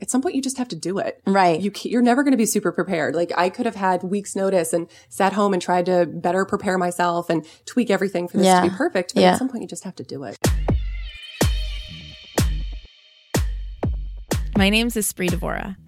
at some point you just have to do it. Right. You you're never going to be super prepared. Like I could have had weeks notice and sat home and tried to better prepare myself and tweak everything for this yeah. to be perfect. But yeah. at some point you just have to do it. My name's Espree Devora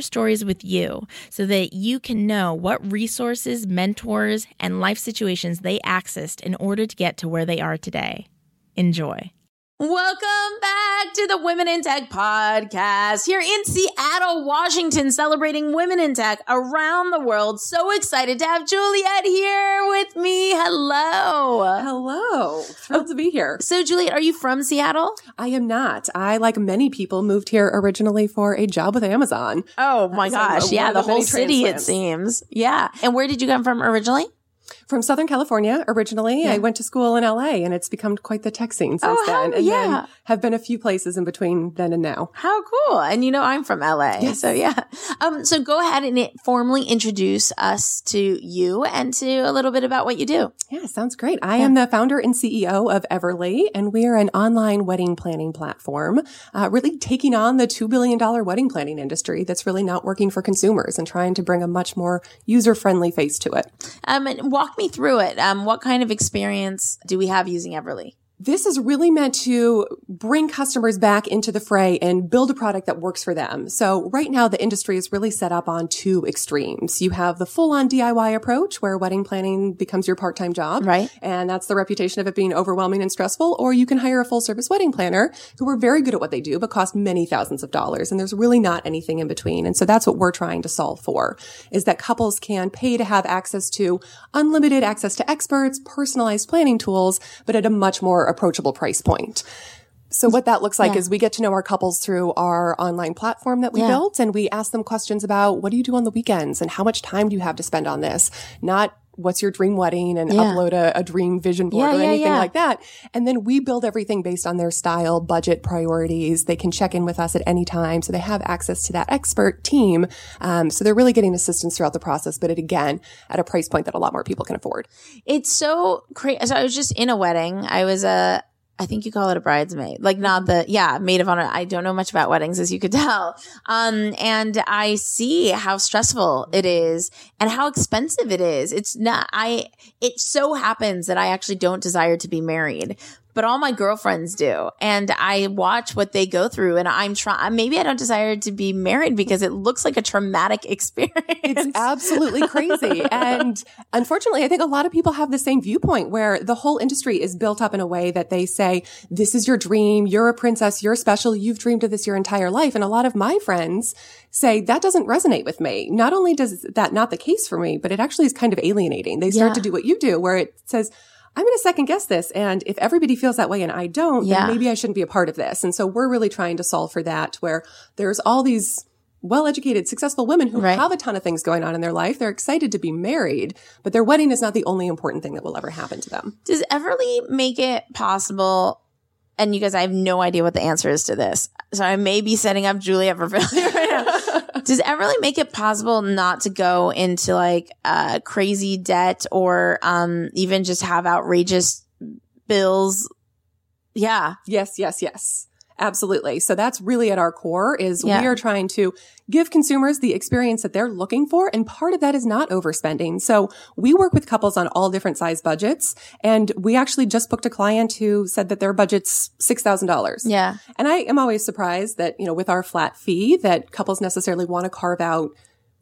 stories with you so that you can know what resources, mentors, and life situations they accessed in order to get to where they are today. Enjoy. Welcome back to the Women in Tech podcast here in Seattle, Washington, celebrating women in tech around the world. So excited to have Juliet here with me. Hello. Hello. Thrilled oh, to be here. So, Juliet, are you from Seattle? I am not. I, like many people, moved here originally for a job with Amazon. Oh my gosh. yeah, the whole city, it seems. Yeah. And where did you come from originally? From Southern California originally. Yeah. I went to school in LA and it's become quite the tech scene since oh, then. And yeah. then have been a few places in between then and now. How cool. And you know, I'm from LA. Yes. So yeah. Um, so go ahead and formally introduce us to you and to a little bit about what you do. Yeah, sounds great. I yeah. am the founder and CEO of Everly and we are an online wedding planning platform, uh, really taking on the $2 billion wedding planning industry that's really not working for consumers and trying to bring a much more user friendly face to it. Um, and walk me through it. Um, what kind of experience do we have using Everly? This is really meant to bring customers back into the fray and build a product that works for them. So right now the industry is really set up on two extremes. You have the full on DIY approach where wedding planning becomes your part-time job. Right. And that's the reputation of it being overwhelming and stressful. Or you can hire a full service wedding planner who are very good at what they do, but cost many thousands of dollars. And there's really not anything in between. And so that's what we're trying to solve for is that couples can pay to have access to unlimited access to experts, personalized planning tools, but at a much more approachable price point. So what that looks like yeah. is we get to know our couples through our online platform that we yeah. built and we ask them questions about what do you do on the weekends and how much time do you have to spend on this? Not what's your dream wedding and yeah. upload a, a, dream vision board yeah, or anything yeah, like that. And then we build everything based on their style, budget, priorities. They can check in with us at any time. So they have access to that expert team. Um, so they're really getting assistance throughout the process, but it again, at a price point that a lot more people can afford. It's so crazy. So I was just in a wedding. I was a, I think you call it a bridesmaid, like not the, yeah, maid of honor. I don't know much about weddings, as you could tell. Um, and I see how stressful it is and how expensive it is. It's not, I, it so happens that I actually don't desire to be married, but all my girlfriends do. And I watch what they go through and I'm trying, maybe I don't desire to be married because it looks like a traumatic experience. It's absolutely crazy. and unfortunately, I think a lot of people have the same viewpoint where the whole industry is built up in a way that they say, this is your dream. You're a princess. You're special. You've dreamed of this your entire life. And a lot of my friends say that doesn't resonate with me. Not only does that not the case for me, but it actually is kind of alienating. They start yeah. to do what you do where it says, I'm going to second guess this. And if everybody feels that way and I don't, yeah. then maybe I shouldn't be a part of this. And so we're really trying to solve for that where there's all these well-educated, successful women who right. have a ton of things going on in their life. They're excited to be married, but their wedding is not the only important thing that will ever happen to them. Does Everly make it possible? And you guys, I have no idea what the answer is to this. So I may be setting up Juliet for failure right now. Does Everly make it possible not to go into like uh, crazy debt or um, even just have outrageous bills? Yeah. Yes, yes, yes. Absolutely. So that's really at our core is yeah. we are trying to give consumers the experience that they're looking for. And part of that is not overspending. So we work with couples on all different size budgets. And we actually just booked a client who said that their budget's $6,000. Yeah. And I am always surprised that, you know, with our flat fee that couples necessarily want to carve out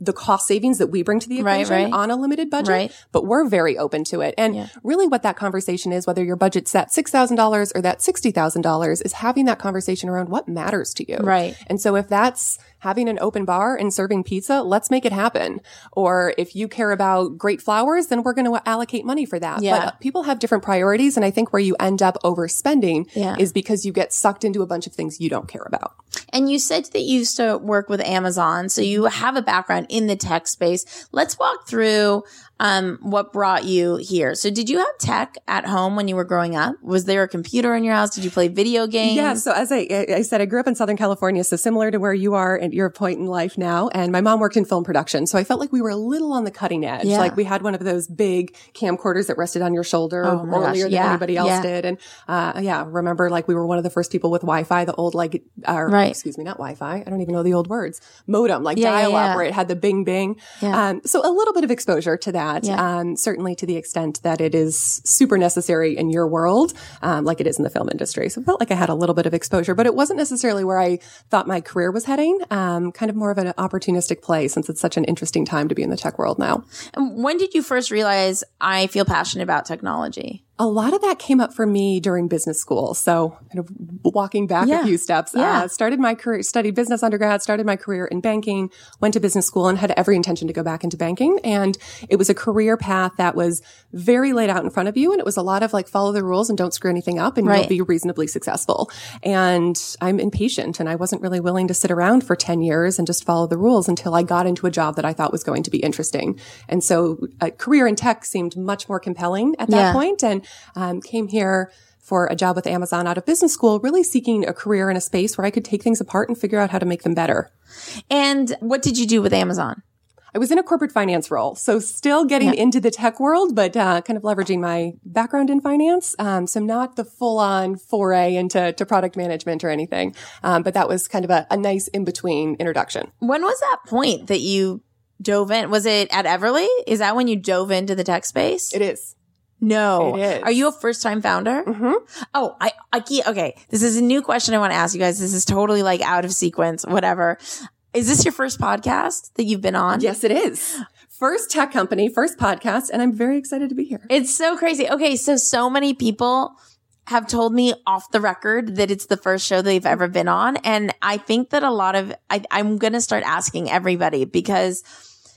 the cost savings that we bring to the Right, equation right. on a limited budget, Right. but we're very open to it. And Yeah. really what that conversation is, whether your budget's that $6,000 or that $60,000 is having that conversation around what matters to you. Right. And so if that's having an open bar and serving pizza, let's make it happen. Or if you care about great flowers, then we're going to allocate money for that. Yeah. But people have different priorities. And I think where you end up overspending Yeah. is because you get sucked into a bunch of things you don't care about. And you said that you used to work with Amazon, so you have a background in the tech space. Let's walk through um, what brought you here. So, did you have tech at home when you were growing up? Was there a computer in your house? Did you play video games? Yeah. So as I, I said, I grew up in Southern California, so similar to where you are at your point in life now. And my mom worked in film production. So I felt like we were a little on the cutting edge. Yeah. Like we had one of those big camcorders that rested on your shoulder Oh my gosh, earlier than yeah, anybody else yeah. did. And, uh, yeah, remember like we were one of the first people with Wi-Fi, the old like, or, Right. excuse me, not Wi-Fi. I don't even know the old words. Modem, like dial up where it had the bing bing. Yeah. Um, so a little bit of exposure to that. Yeah. Um, certainly to the extent that it is super necessary in your world, um, like it is in the film industry. So I felt like I had a little bit of exposure, but it wasn't necessarily where I thought my career was heading. Um, kind of more of an opportunistic play since it's such an interesting time to be in the tech world now. When did you first realize I feel passionate about technology? A lot of that came up for me during business school. So kind of walking back Yeah. a few steps, Yeah. uh, started my career, studied business undergrad, started my career in banking, went to business school and had every intention to go back into banking. And it was a career path that was very laid out in front of you. And it was a lot of like follow the rules and don't screw anything up and Right. you'll be reasonably successful. And I'm impatient and I wasn't really willing to sit around for 10 years and just follow the rules until I got into a job that I thought was going to be interesting. And so a career in tech seemed much more compelling at that Yeah. point and um, came here for a job with Amazon out of business school, really seeking a career in a space where I could take things apart and figure out how to make them better. And what did you do with Amazon? I was in a corporate finance role, so still getting Yeah. into the tech world, but uh, kind of leveraging my background in finance. Um, so not the full-on foray into to product management or anything, um, but that was kind of a, a nice in-between introduction. When was that point that you dove in? Was it at Everly? Is that when you dove into the tech space? It is. No. Are you a first time founder? Mm-hmm. Oh, I, I can't. Okay. This is a new question I want to ask you guys. This is totally like out of sequence, whatever. Is this your first podcast that you've been on? Yes, it is. First tech company, first podcast, and I'm very excited to be here. It's so crazy. Okay. So, so many people have told me off the record that it's the first show they've ever been on. And I think that a lot of, I, I'm going to start asking everybody because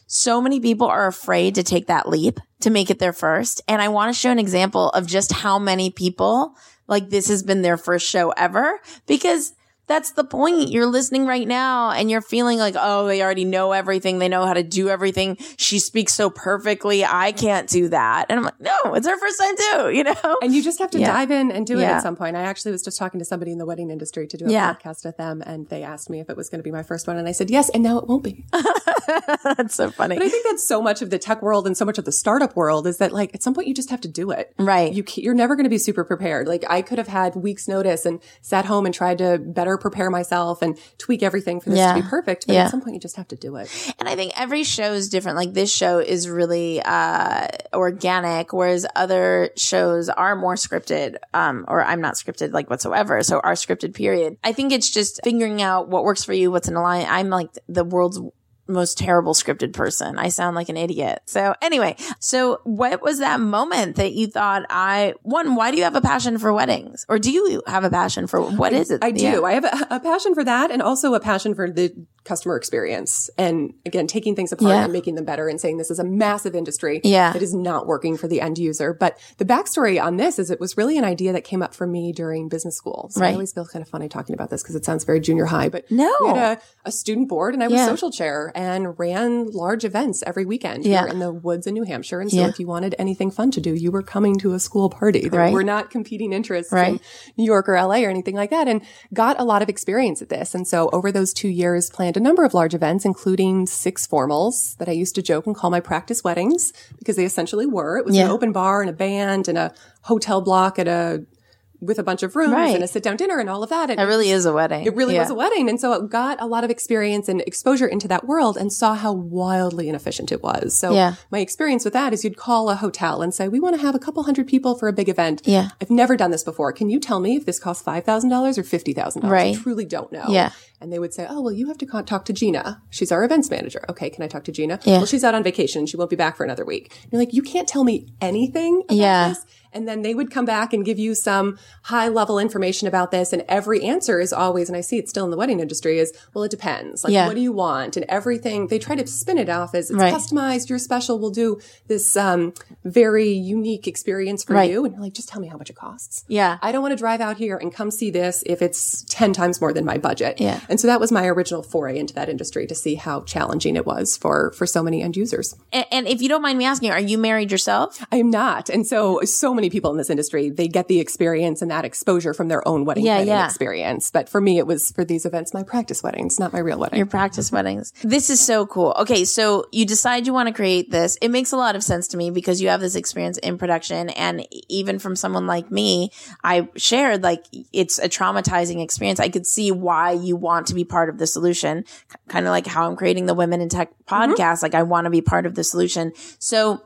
so many people are afraid to take that leap to make it their first. And I want to show an example of just how many people like this has been their first show ever because that's the point. You're listening right now and you're feeling like, oh, they already know everything. They know how to do everything. She speaks so perfectly. I can't do that. And I'm like, no, it's her first time too, you know? And you just have to Yeah. dive in and do it at some point. I actually was just talking to somebody in the wedding industry to do a Yeah. podcast with them, and they asked me if it was going to be my first one, and I said yes, and now it won't be. that's so funny. But I think that's so much of the tech world and so much of the startup world is that like at some point you just have to do it. Right. You you're never going to be super prepared. Like I could have had weeks notice and sat home and tried to better prepare myself and tweak everything for this Yeah. to be perfect. But Yeah. at some point you just have to do it. And I think every show is different. Like this show is really uh organic, whereas other shows are more scripted. Um, or I'm not scripted like whatsoever. So our scripted period. I think it's just figuring out what works for you, what's in line. I'm like the world's most terrible scripted person. I sound like an idiot. So anyway, so what was that moment that you thought I one, why do you have a passion for weddings? Or do you have a passion for what is it? I do. Yeah. I have a, a passion for that and also a passion for the customer experience and again, taking things apart Yeah. and making them better and saying this is a massive industry Yeah. that is not working for the end user. But the backstory on this is it was really an idea that came up for me during business school. So Right. I always feel kind of funny talking about this because it sounds very junior high, but No. we had a, a student board and I was Yeah. social chair and ran large events every weekend Yeah. here in the woods in New Hampshire. And so if you wanted anything fun to do, you were coming to a school party. There Right. were not competing interests Right. in New York or LA or anything like that and got a lot of experience at this. And so over those two years planned a number of large events, including six formals that I used to joke and call my practice weddings because they essentially were. It was Yeah. an open bar and a band and a hotel block at a with a bunch of rooms Right. and a sit down dinner and all of that. And It really is a wedding. it really Yeah. was a wedding. And so it got a lot of experience and exposure into that world and saw how wildly inefficient it was. So Yeah. my experience with that is you'd call a hotel and say, we want to have a couple hundred people for a big event. Yeah. I've never done this before. Can you tell me if this costs $5,000 or $50,000? Right. I truly don't know. Yeah. And they would say, oh, well, you have to con- talk to Gina. She's our events manager. Okay. Can I talk to Gina? Yeah. Well, she's out on vacation. She won't be back for another week. You're like, you can't tell me anything about Yeah. this? And then they would come back and give you some high level information about this. And every answer is always, and I see it still in the wedding industry is, well, it depends. Like, Yeah. what do you want? And everything, they try to spin it off as it's Right. customized. You're special. We'll do this, um, very unique experience for Right. you. And you're like, just tell me how much it costs. Yeah. I don't want to drive out here and come see this if it's 10 times more than my budget. Yeah. And so that was my original foray into that industry to see how challenging it was for, for so many end users. And, and if you don't mind me asking, are you married yourself? I am not. And so, so many people in this industry, they get the experience and that exposure from their own wedding Yeah, yeah. experience. But for me, it was for these events, my practice weddings, not my real wedding. Your practice weddings. This is so cool. Okay, so you decide you want to create this. It makes a lot of sense to me because you have this experience in production. And even from someone like me, I shared like it's a traumatizing experience. I could see why you want to be part of the solution, kind of like how I'm creating the Women in Tech podcast. Like I want to be part of the solution. So,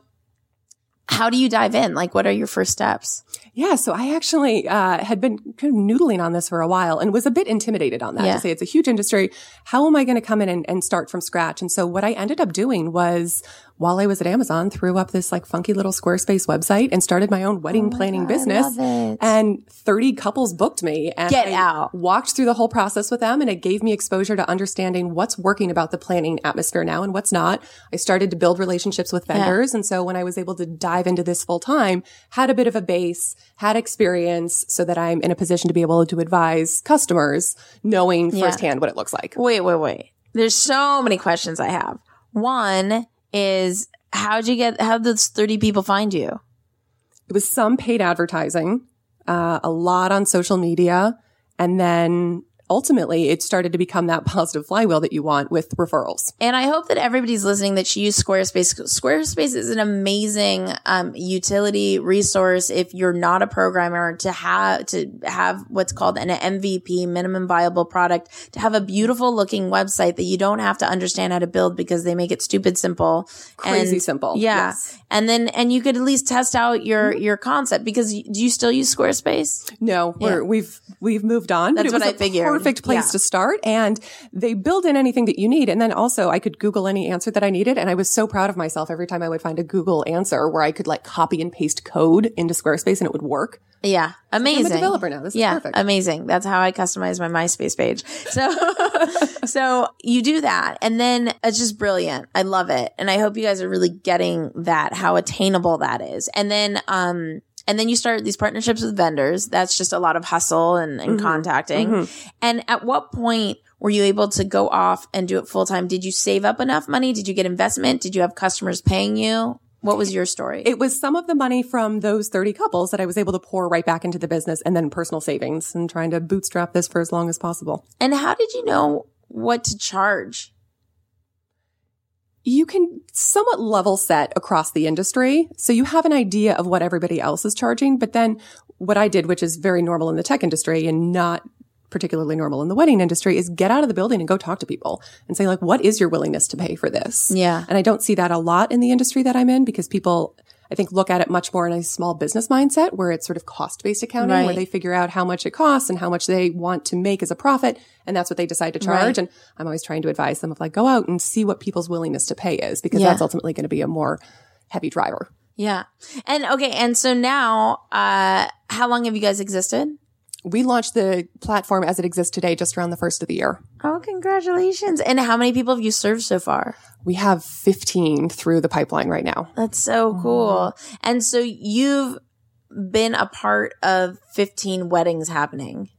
how do you dive in? Like, what are your first steps? Yeah, so I actually uh, had been kind of noodling on this for a while and was a bit intimidated on that Yeah. to say it's a huge industry. How am I going to come in and, and start from scratch? And so what I ended up doing was while I was at Amazon, threw up this like funky little Squarespace website and started my own wedding oh planning business. Oh love it. And 30 couples booked me and Get I out. walked through the whole process with them and it gave me exposure to understanding what's working about the planning atmosphere now and what's not. I started to build relationships with vendors. And so when I was able to dive into this full time, had a bit of a base, had experience so that I'm in a position to be able to advise customers knowing Yeah. firsthand what it looks like. Wait, wait, wait. There's so many questions I have. One is how'd you get how did those 30 people find you? It was some paid advertising, uh, a lot on social media. And then ultimately it started to become that positive flywheel that you want with referrals. And I hope that everybody's listening that you use Squarespace. Squarespace is an amazing um, utility resource if you're not a programmer to have to have what's called an MVP, minimum viable product, to have a beautiful looking website that you don't have to understand how to build because they make it stupid simple, Crazy And- simple. Yeah, Yes. and then and you could at least test out your your concept because do you still use Squarespace? No, we're, we've we've moved on. That's what I figured. Perfect place Yeah. to start, and they build in anything that you need. And then also, I could Google any answer that I needed, and I was so proud of myself every time I would find a Google answer where I could like copy and paste code into Squarespace and it would work. Yeah, amazing. developer now. This is yeah, perfect. amazing. That's how I customize my MySpace page. So, so you do that, and then it's just brilliant. I love it, and I hope you guys are really getting that how attainable that is. And then, um, and then you start these partnerships with vendors. That's just a lot of hustle and, and Mm-hmm. contacting. And at what point? Were you able to go off and do it full time? Did you save up enough money? Did you get investment? Did you have customers paying you? What was your story? It was some of the money from those 30 couples that I was able to pour right back into the business and then personal savings and trying to bootstrap this for as long as possible. and how did you know what to charge? You can somewhat level set across the industry. So you have an idea of what everybody else is charging. But then what I did, which is very normal in the tech industry and not particularly normal in the wedding industry is get out of the building and go talk to people and say like, what is your willingness to pay for this? Yeah. And I don't see that a lot in the industry that I'm in because people, I think, look at it much more in a small business mindset where it's sort of cost based accounting, Right. where they figure out how much it costs and how much they want to make as a profit. And that's what they decide to charge. Right. And I'm always trying to advise them of like, go out and see what people's willingness to pay is because Yeah. that's ultimately going to be a more heavy driver. Yeah. And okay. And so now, uh, how long have you guys existed? We launched the platform as it exists today just around the first of the year. Oh, congratulations. And how many people have you served so far? We have 15 through the pipeline right now. That's so cool. And so you've been a part of 15 weddings happening.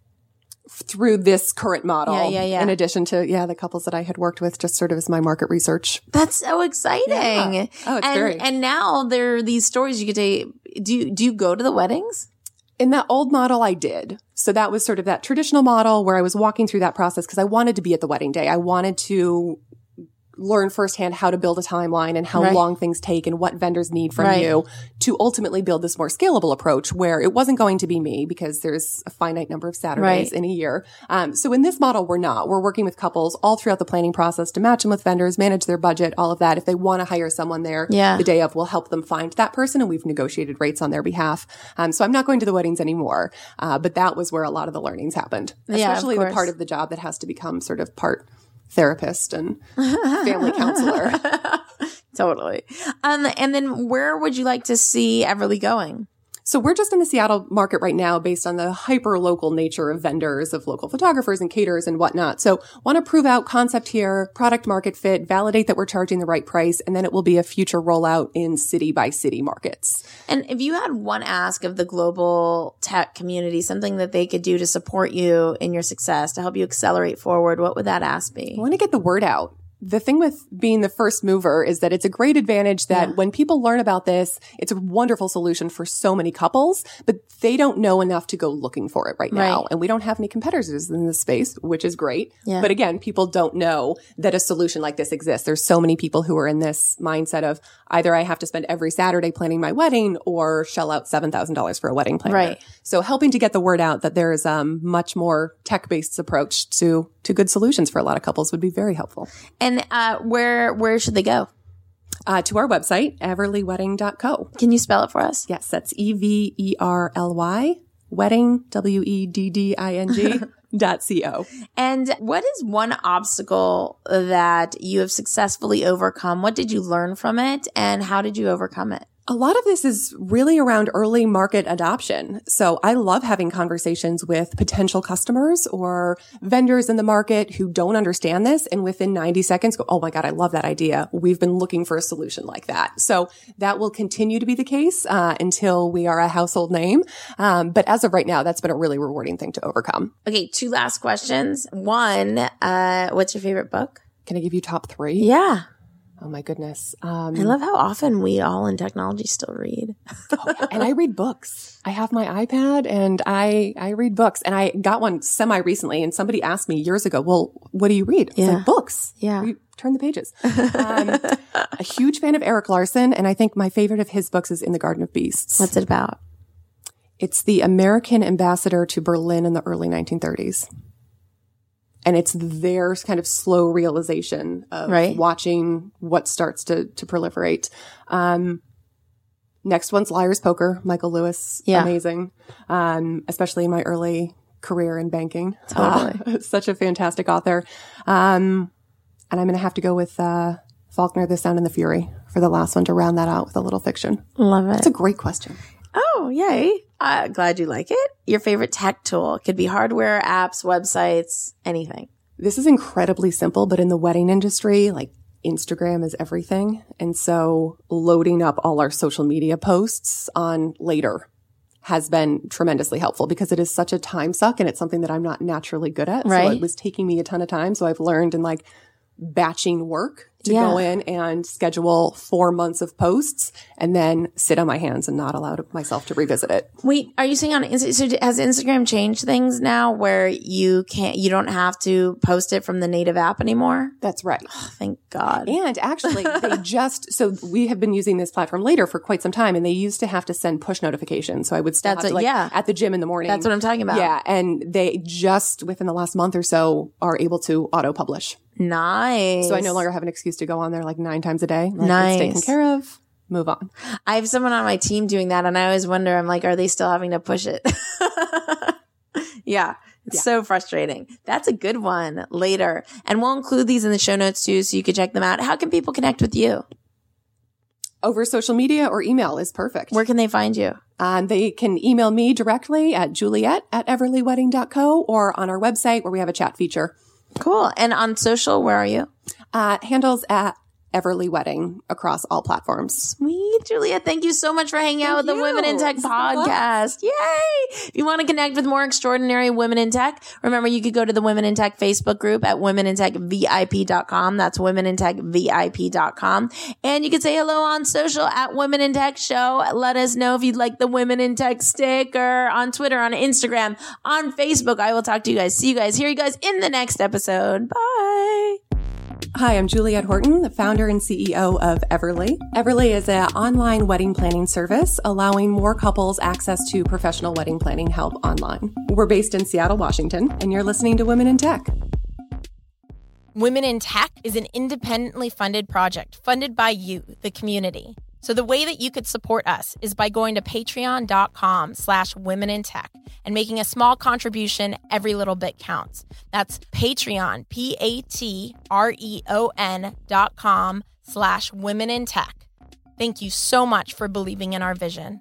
through this current model. Yeah, yeah, yeah. In addition to, yeah, the couples that I had worked with just sort of as my market research. That's so exciting. Yeah. Oh, it's and, very- And now there are these stories you could take. Do you, do you go to the weddings? In that old model, I did. So that was sort of that traditional model where I was walking through that process because I wanted to be at the wedding day. I wanted to learn firsthand how to build a timeline and how Right. long things take and what vendors need from Right. you to ultimately build this more scalable approach where it wasn't going to be me because there's a finite number of Saturdays Right. in a year. Um, so in this model, we're not. We're working with couples all throughout the planning process to match them with vendors, manage their budget, all of that. If they want to hire someone there Yeah. the day of, we'll help them find that person and we've negotiated rates on their behalf. Um, so I'm not going to the weddings anymore. Uh, but that was where a lot of the learnings happened, Yeah, especially the part of the job that has to become sort of part therapist and family counselor. Totally. Um, and then where would you like to see Everly going? So we're just in the Seattle market right now based on the hyper local nature of vendors, of local photographers and caterers and whatnot. So want to prove out concept here, product market fit, validate that we're charging the right price, and then it will be a future rollout in city by city markets. And if you had one ask of the global tech community, something that they could do to support you in your success, to help you accelerate forward, what would that ask be? I want to get the word out. The thing with being the first mover is that it's a great advantage that Yeah. when people learn about this, it's a wonderful solution for so many couples, but they don't know enough to go looking for it right now. And we don't have any competitors in this space, which is great. Yeah. But again, people don't know that a solution like this exists. There's so many people who are in this mindset of either I have to spend every Saturday planning my wedding or shell out $7,000 for a wedding planner. Right. So helping to get the word out that there is um much more tech-based approach to to good solutions for a lot of couples would be very helpful. And uh, where where should they go? Uh, to our website, everlywedding.co. Can you spell it for us? Yes, that's E V E R L Y wedding W E D D I N G dot C O. And what is one obstacle that you have successfully overcome? What did you learn from it, and how did you overcome it? A lot of this is really around early market adoption. So I love having conversations with potential customers or vendors in the market who don't understand this and within 90 seconds go, Oh my God, I love that idea. We've been looking for a solution like that. So that will continue to be the case, uh, until we are a household name. Um, but as of right now, that's been a really rewarding thing to overcome. Okay, two last questions. One, uh, what's your favorite book? Can I give you top three? Yeah, Oh my goodness. Um, I love how often we all in technology still read. and I read books. I have my iPad and I, I read books and I got one semi recently and somebody asked me years ago, well, what do you read? Yeah. like books. Yeah. You turn the pages. Um, a huge fan of Erik Larson. And I think my favorite of his books is In the Garden of Beasts. What's it about? It's the American ambassador to Berlin in the early 1930s. And it's their kind of slow realization of Right. watching what starts to, to proliferate. Um, next one's Liar's Poker, Michael Lewis. Yeah. Amazing. Um, especially in my early career in banking. Totally. Uh, such a fantastic author. Um, and I'm going to have to go with, uh, Faulkner, The Sound and the Fury for the last one to round that out with a little fiction. Love it. It's a great question. Oh, yay. Uh, glad you like it. Your favorite tech tool could be hardware, apps, websites, anything. This is incredibly simple, but in the wedding industry, like Instagram is everything. And so loading up all our social media posts on Later has been tremendously helpful because it is such a time suck and it's something that I'm not naturally good at. So Right. it was taking me a ton of time. So I've learned in like batching work to Yeah. go in and schedule four months of posts and then sit on my hands and not allow myself to revisit it. Wait, are you saying on Insta- so has Instagram changed things now where you can't, you don't have to post it from the native app anymore? That's right. Oh, thank God. And actually, they just so we have been using this platform Later for quite some time, and they used to have to send push notifications. So I would still That's have like yeah. at the gym in the morning. That's what I'm talking about. Yeah, and they just within the last month or so are able to auto publish. Nice. So I no longer have an excuse to go on there like nine times a day. Like, Nice. It's taken care of. Move on. I have someone on my team doing that, and I always wonder, I'm like, are they still having to push it? yeah. It's so frustrating. That's a good one Later. And we'll include these in the show notes too, so you can check them out. How can people connect with you? Over social media or email is perfect. Where can they find you? Um, they can email me directly at juliet at everlywedding.co or on our website where we have a chat feature. Cool. And on social, where are you? Uh, handles at Everly Wedding across all platforms. Sweet, Julia. Thank you so much for hanging out with the. Women in Tech This has been a podcast. Yay! If you want to connect with more extraordinary women in tech, remember you could go to the Women in Tech Facebook group at womenintechvip.com. That's womenintechvip.com. And you can say hello on social at Women in Tech Show. Let us know if you'd like the Women in Tech sticker on Twitter, on Instagram, on Facebook. I will talk to you guys. See you guys. Hear you guys in the next episode. Bye. Hi, I'm Juliette Horton, the founder and CEO of Everly. Everly is an online wedding planning service allowing more couples access to professional wedding planning help online. We're based in Seattle, Washington, and you're listening to Women in Tech. Women in Tech is an independently funded project funded by you, the community. So the way that you could support us is by going to patreon.com slash women in tech and making a small contribution. Every little bit counts. That's Patreon, P-A-T-R-E-O-N dot com slash women in tech. Thank you so much for believing in our vision.